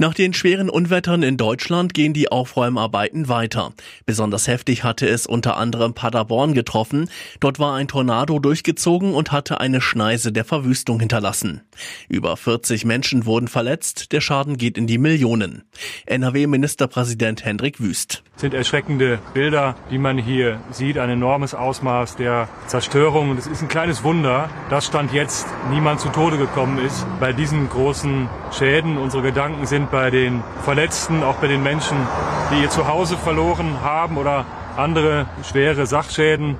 Nach den schweren Unwettern in Deutschland gehen die Aufräumarbeiten weiter. Besonders heftig hatte es unter anderem Paderborn getroffen. Dort war ein Tornado durchgezogen und hatte eine Schneise der Verwüstung hinterlassen. Über 40 Menschen wurden verletzt. Der Schaden geht in die Millionen. NRW-Ministerpräsident Hendrik Wüst. Das sind erschreckende Bilder, die man hier sieht. Ein enormes Ausmaß der Zerstörung. Und es ist ein kleines Wunder, dass Stand jetzt niemand zu Tode gekommen ist bei diesen großen Schäden. Unsere Gedanken sind bei den Verletzten, auch bei den Menschen, die ihr Zuhause verloren haben oder andere schwere Sachschäden.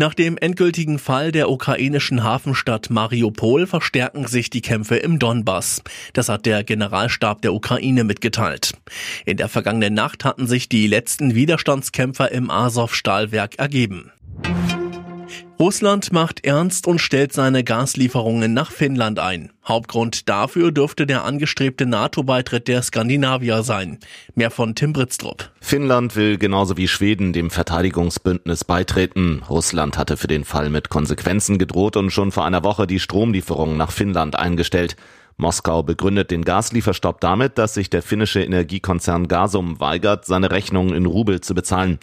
Nach dem endgültigen Fall der ukrainischen Hafenstadt Mariupol verstärken sich die Kämpfe im Donbass. Das hat der Generalstab der Ukraine mitgeteilt. In der vergangenen Nacht hatten sich die letzten Widerstandskämpfer im Azov-Stahlwerk ergeben. Russland macht ernst und stellt seine Gaslieferungen nach Finnland ein. Hauptgrund dafür dürfte der angestrebte NATO-Beitritt der Skandinavier sein. Mehr von Tim Britztrup. Finnland will genauso wie Schweden dem Verteidigungsbündnis beitreten. Russland hatte für den Fall mit Konsequenzen gedroht und schon vor einer Woche die Stromlieferungen nach Finnland eingestellt. Moskau begründet den Gaslieferstopp damit, dass sich der finnische Energiekonzern Gasum weigert, seine Rechnungen in Rubel zu bezahlen.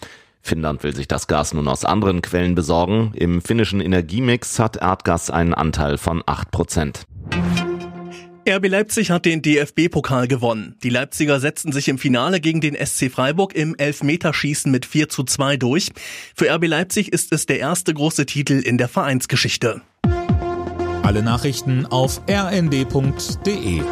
Finnland will sich das Gas nun aus anderen Quellen besorgen. Im finnischen Energiemix hat Erdgas einen Anteil von 8 Prozent. RB Leipzig hat den DFB-Pokal gewonnen. Die Leipziger setzten sich im Finale gegen den SC Freiburg im Elfmeterschießen mit 4 zu 2 durch. Für RB Leipzig ist es der erste große Titel in der Vereinsgeschichte. Alle Nachrichten auf rnd.de